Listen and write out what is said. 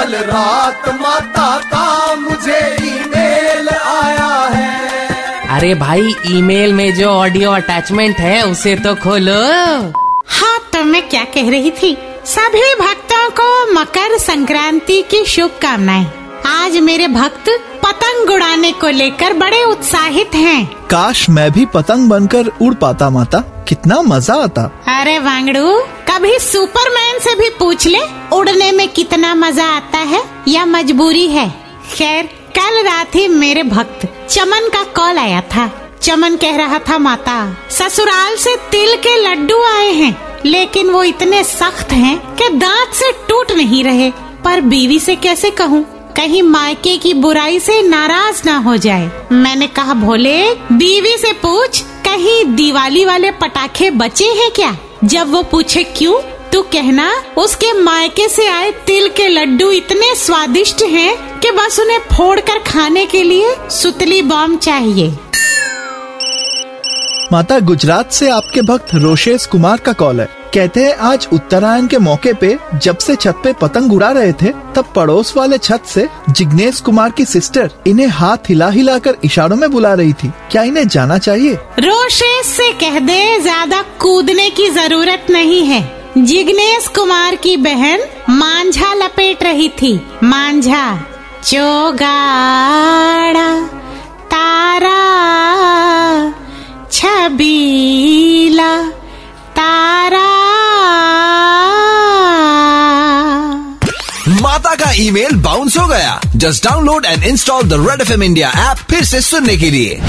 कल रात माता का मुझे ईमेल आया है। अरे भाई ईमेल में जो ऑडियो अटैचमेंट है उसे तो खोलो। हाँ तो मैं क्या कह रही थी? सभी भक्तों को मकर संक्रांति की शुभकामनाएँ। आज मेरे भक्त पतंग उड़ाने को लेकर बड़े उत्साहित हैं। काश मैं भी पतंग बनकर उड़ पाता माता। कितना मज़ा आता। अरे वांगड़ू कभी सुपरमैन से भी पूछ ले उड़ने में कितना मज़ा आता है या मजबूरी है। खैर कल रात ही मेरे भक्त चमन का कॉल आया था। चमन कह रहा था माता ससुराल से तिल के लड्डू आए हैं लेकिन वो इतने सख्त हैं कि दांत से टूट नहीं रहे। पर बीवी से कैसे कहूँ? कहीं मायके की बुराई से नाराज़ ना हो जाए। मैंने कहा, भोले, बीवी से पूछ, कहीं दिवाली वाले पटाखे बचे हैं क्या? जब वो पूछे, क्यों? तू कहना, उसके मायके से आए तिल के लड्डू इतने स्वादिष्ट हैं कि बस उन्हें फोड़कर खाने के लिए सुतली बॉम्ब चाहिए। माता गुजरात से आपके भक्त रोशेश कुमार का कॉल है। कहते हैं, आज उत्तरायण के मौके पे जब से छत पे पतंग उड़ा रहे थे, तब पड़ोस वाले छत से जिग्नेश कुमार की सिस्टर इन्हें हाथ हिला हिला कर इशारों में बुला रही थी। क्या इन्हें जाना चाहिए? रोशेश से कह दे, ज़्यादा कूदने की ज़रूरत नहीं है। जिग्नेश कुमार की बहन मांझा लपेट रही थी। मांझा, चोगाड़ा। छबीला तारा। माता का ईमेल बाउंस हो गया। Just download and install the red F M India app फिर से सुनने के लिए।